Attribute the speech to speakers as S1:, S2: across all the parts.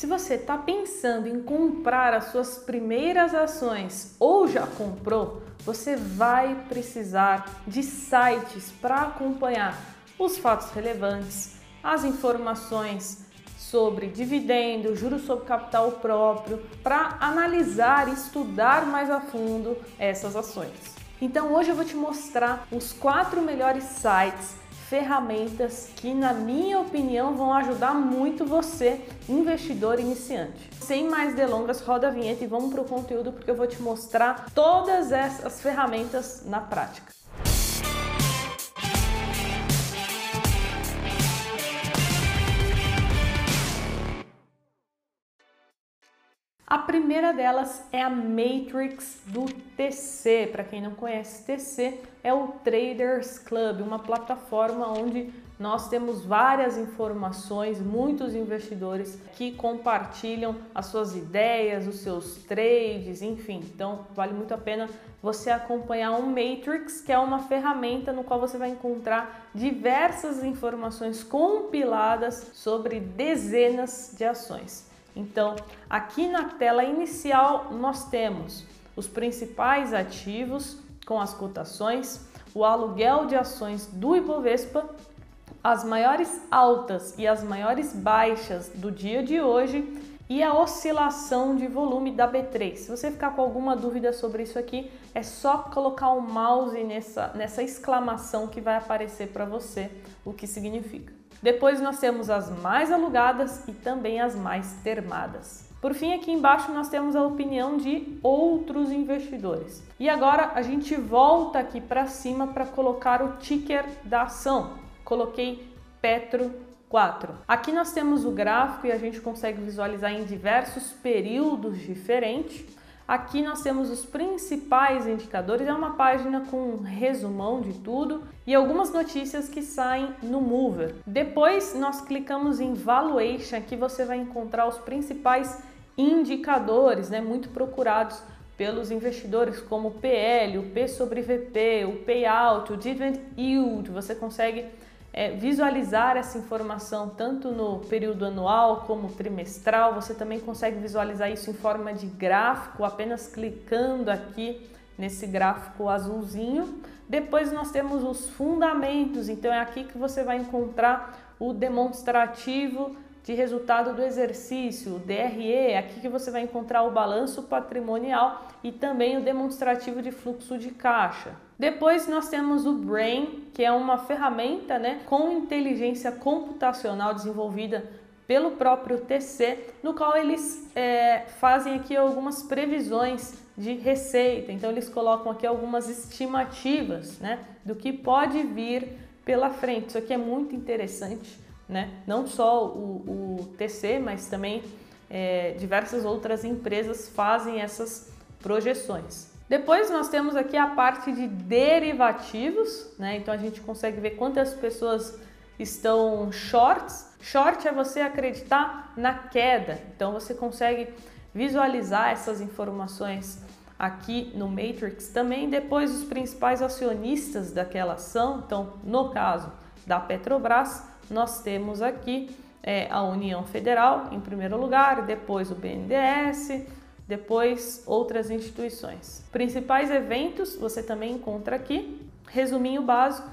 S1: Se você está pensando em comprar as suas primeiras ações ou já comprou, você vai precisar de sites para acompanhar os fatos relevantes, as informações sobre dividendo, juros sobre capital próprio, para analisar e estudar mais a fundo essas ações. Então hoje eu vou te mostrar os quatro melhores sites ferramentas que, na minha opinião, vão ajudar muito você, investidor iniciante. Sem mais delongas, roda a vinheta e vamos para o conteúdo porque eu vou te mostrar todas essas ferramentas na prática. A primeira delas é a Matrix do TC. Para quem não conhece, TC é o Traders Club, uma plataforma onde nós temos várias informações, muitos investidores que compartilham as suas ideias, os seus trades, enfim. Então, vale muito a pena você acompanhar um Matrix, que é uma ferramenta no qual você vai encontrar diversas informações compiladas sobre dezenas de ações. Então, aqui na tela inicial nós temos os principais ativos com as cotações, o aluguel de ações do Ibovespa, as maiores altas e as maiores baixas do dia de hoje e a oscilação de volume da B3. Se você ficar com alguma dúvida sobre isso aqui, é só colocar o mouse nessa, nessa exclamação que vai aparecer para você o que significa. Depois nós temos as mais alugadas e também as mais termadas. Por fim, aqui embaixo nós temos a opinião de outros investidores. E agora a gente volta aqui para cima para colocar o ticker da ação. Coloquei Petro 4. Aqui nós temos o gráfico e a gente consegue visualizar em diversos períodos diferentes. Aqui nós temos os principais indicadores, é uma página com um resumão de tudo e algumas notícias que saem no Mover. Depois nós clicamos em Valuation, que você vai encontrar os principais indicadores, né, muito procurados pelos investidores, como o PL, o P sobre VP, o Payout, o Dividend Yield. Você consegue é, visualizar essa informação tanto no período anual como trimestral. Você também consegue visualizar isso em forma de gráfico, apenas clicando aqui nesse gráfico azulzinho. Depois nós temos os fundamentos, então é aqui que você vai encontrar o demonstrativo de resultado do exercício, o DRE, aqui que você vai encontrar o balanço patrimonial e também o demonstrativo de fluxo de caixa. Depois nós temos o Brain, que é uma ferramenta né, com inteligência computacional desenvolvida pelo próprio TC, no qual eles é, fazem aqui algumas previsões de receita. Então eles colocam aqui algumas estimativas né, do que pode vir pela frente. Isso aqui é muito interessante né? Não só o, o TC, mas também é, diversas outras empresas fazem essas projeções. Depois nós temos aqui a parte de derivativos, né? Então a gente consegue ver quantas pessoas estão shorts. Short é você acreditar na queda. Então você consegue visualizar essas informações aqui no Matrix também. Depois os principais acionistas daquela ação, então no caso da Petrobras, nós temos aqui é, a União Federal em primeiro lugar, depois o BNDES, depois outras instituições. Principais eventos você também encontra aqui, resuminho básico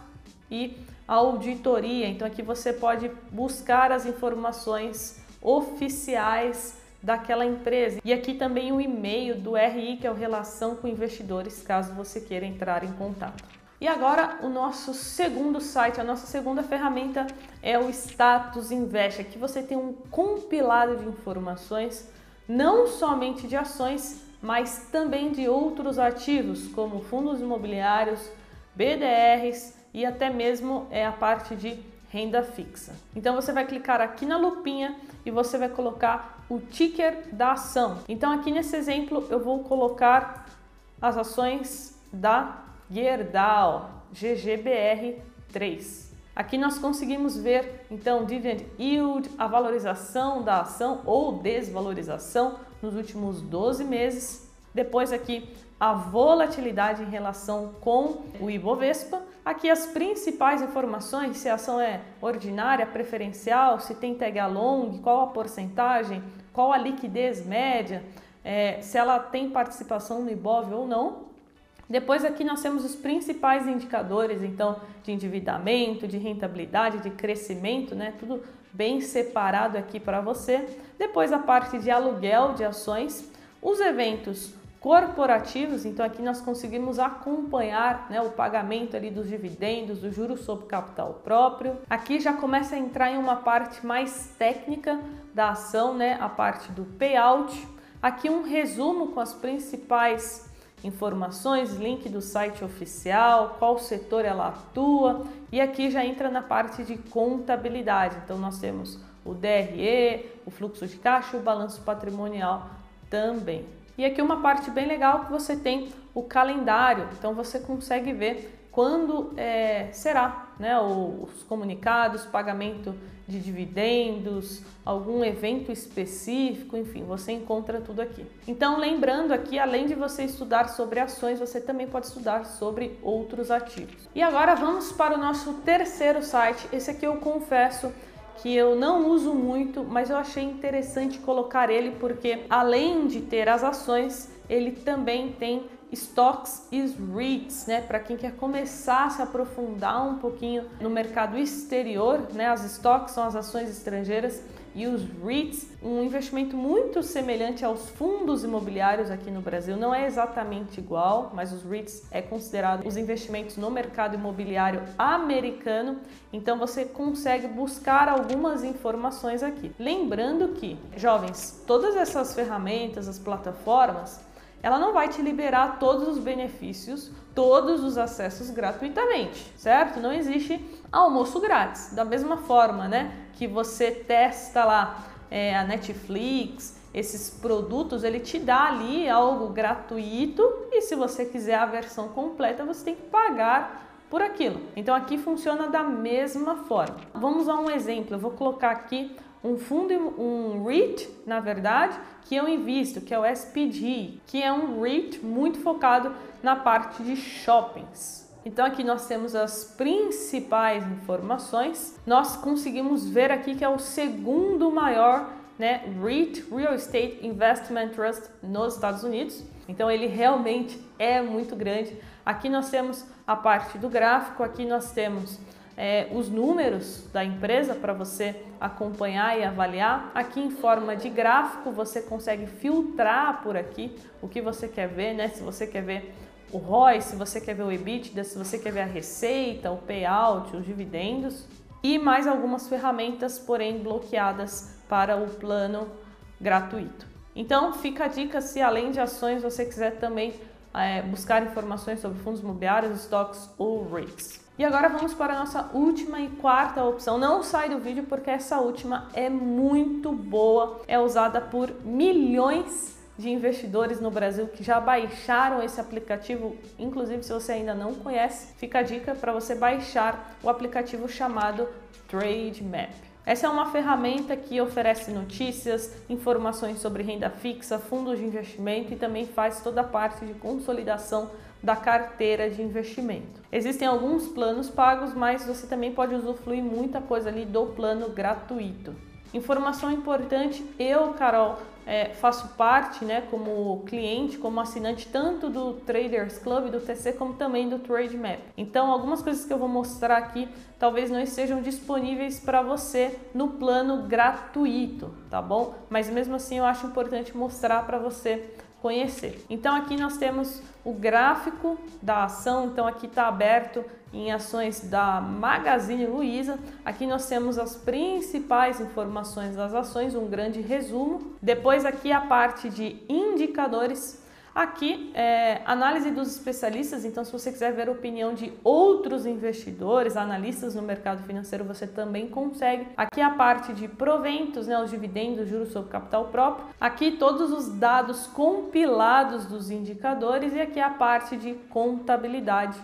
S1: e auditoria. Então aqui você pode buscar as informações oficiais daquela empresa. E aqui também o e-mail do RI, que é o Relação com Investidores, caso você queira entrar em contato. E agora o nosso segundo site, a nossa segunda ferramenta é o Status Invest. Aqui você tem um compilado de informações, não somente de ações, mas também de outros ativos, como fundos imobiliários, BDRs e até mesmo é a parte de renda fixa. Então você vai clicar aqui na lupinha e você vai colocar o ticker da ação. Então aqui nesse exemplo eu vou colocar as ações da Gerdau, GGBR3. Aqui nós conseguimos ver então dividend yield, a valorização da ação ou desvalorização nos últimos 12 meses. Depois aqui a volatilidade em relação com o Ibovespa. Aqui as principais informações, se a ação é ordinária, preferencial, se tem tag along, qual a porcentagem, qual a liquidez média, é, se ela tem participação no Ibov ou não. Depois aqui nós temos os principais indicadores, então, de endividamento, de rentabilidade, de crescimento, né? Tudo bem separado aqui para você. Depois a parte de aluguel de ações, os eventos corporativos, então aqui nós conseguimos acompanhar né, o pagamento ali dos dividendos, do juros sobre capital próprio. Aqui já começa a entrar em uma parte mais técnica da ação, né, a parte do payout. Aqui um resumo com as principais informações, link do site oficial, qual setor ela atua e aqui já entra na parte de contabilidade. Então nós temos o DRE, o fluxo de caixa o balanço patrimonial também. E aqui uma parte bem legal que você tem o calendário, então você consegue ver quando é, será né, os comunicados, pagamento de dividendos, algum evento específico, enfim, você encontra tudo aqui. Então, lembrando aqui, além de você estudar sobre ações, você também pode estudar sobre outros ativos. E agora vamos para o nosso terceiro site. Esse aqui eu confesso que eu não uso muito, mas eu achei interessante colocar ele porque além de ter as ações, ele também tem stocks e REITs, né? Para quem quer começar a se aprofundar um pouquinho no mercado exterior, né? As stocks são as ações estrangeiras e os REITs, um investimento muito semelhante aos fundos imobiliários aqui no Brasil, não é exatamente igual, mas os REITs é considerado os investimentos no mercado imobiliário americano, então você consegue buscar algumas informações aqui. Lembrando que, jovens, todas essas ferramentas, as plataformas, ela não vai te liberar todos os benefícios, todos os acessos gratuitamente, certo? Não existe almoço grátis. Da mesma forma, né, que você testa lá é, a Netflix, esses produtos, ele te dá ali algo gratuito e se você quiser a versão completa, você tem que pagar por aquilo. Então aqui funciona da mesma forma. Vamos a um exemplo. Eu vou colocar aqui um fundo, um REIT, na verdade, que eu invisto, que é o SPG, que é um REIT muito focado na parte de shoppings. Então aqui nós temos as principais informações. Nós conseguimos ver aqui que é o segundo maior né, REIT, Real Estate Investment Trust nos Estados Unidos. Então ele realmente é muito grande. Aqui nós temos a parte do gráfico, aqui nós temos é, os números da empresa para você acompanhar e avaliar. Aqui em forma de gráfico você consegue filtrar por aqui o que você quer ver, né? Se você quer ver o ROI, se você quer ver o EBITDA, se você quer ver a receita, o payout, os dividendos e mais algumas ferramentas, porém bloqueadas para o plano gratuito. Então fica a dica se além de ações você quiser também é, buscar informações sobre fundos imobiliários, estoques ou REITs. E agora vamos para a nossa última e quarta opção. Não sai do vídeo porque essa última é muito boa, é usada por milhões de investidores no Brasil que já baixaram esse aplicativo. Inclusive, se você ainda não conhece, fica a dica para você baixar o aplicativo chamado Trade Map. Essa é uma ferramenta que oferece notícias, informações sobre renda fixa, fundos de investimento e também faz toda a parte de consolidação da carteira de investimento. Existem alguns planos pagos, mas você também pode usufruir muita coisa ali do plano gratuito. Informação importante, eu, Carol, é, faço parte, né, como cliente, como assinante tanto do Traders Club, do TC, como também do Trade Map. Então, algumas coisas que eu vou mostrar aqui talvez não estejam disponíveis para você no plano gratuito, tá bom? Mas mesmo assim, eu acho importante mostrar para você conhecer. Então aqui nós temos o gráfico da ação, então aqui está aberto em ações da Magazine Luiza. Aqui nós temos as principais informações das ações, um grande resumo. Depois aqui a parte de indicadores Aqui, é, análise dos especialistas, então se você quiser ver a opinião de outros investidores, analistas no mercado financeiro, você também consegue. Aqui a parte de proventos, né, os dividendos, juros sobre capital próprio. Aqui todos os dados compilados dos indicadores e aqui a parte de contabilidade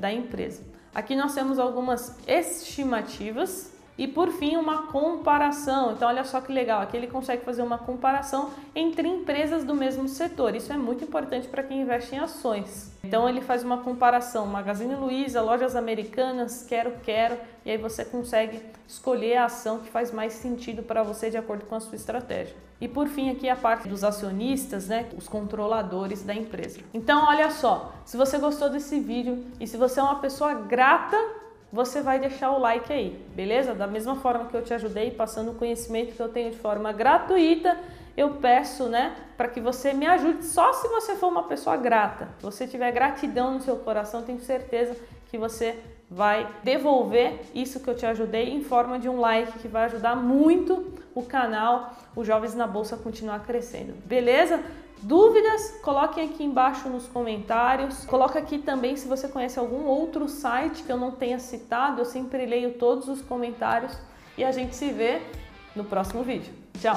S1: da empresa. Aqui nós temos algumas estimativas E por fim, uma comparação. Então, olha só que legal, aqui ele consegue fazer uma comparação entre empresas do mesmo setor. Isso é muito importante para quem investe em ações. Então, ele faz uma comparação: Magazine Luiza, lojas americanas, quero, quero, e aí você consegue escolher a ação que faz mais sentido para você de acordo com a sua estratégia. E por fim, aqui a parte dos acionistas, né, os controladores da empresa. Então, olha só, se você gostou desse vídeo e se você é uma pessoa grata você vai deixar o like aí, beleza? Da mesma forma que eu te ajudei passando o conhecimento que eu tenho de forma gratuita, eu peço, né, para que você me ajude só se você for uma pessoa grata. Se você tiver gratidão no seu coração, tenho certeza que você vai devolver isso que eu te ajudei em forma de um like que vai ajudar muito o canal, os Jovens na Bolsa a continuar crescendo. Beleza? Dúvidas? Coloquem aqui embaixo nos comentários. Coloca aqui também se você conhece algum outro site que eu não tenha citado. Eu sempre leio todos os comentários e a gente se vê no próximo vídeo. Tchau!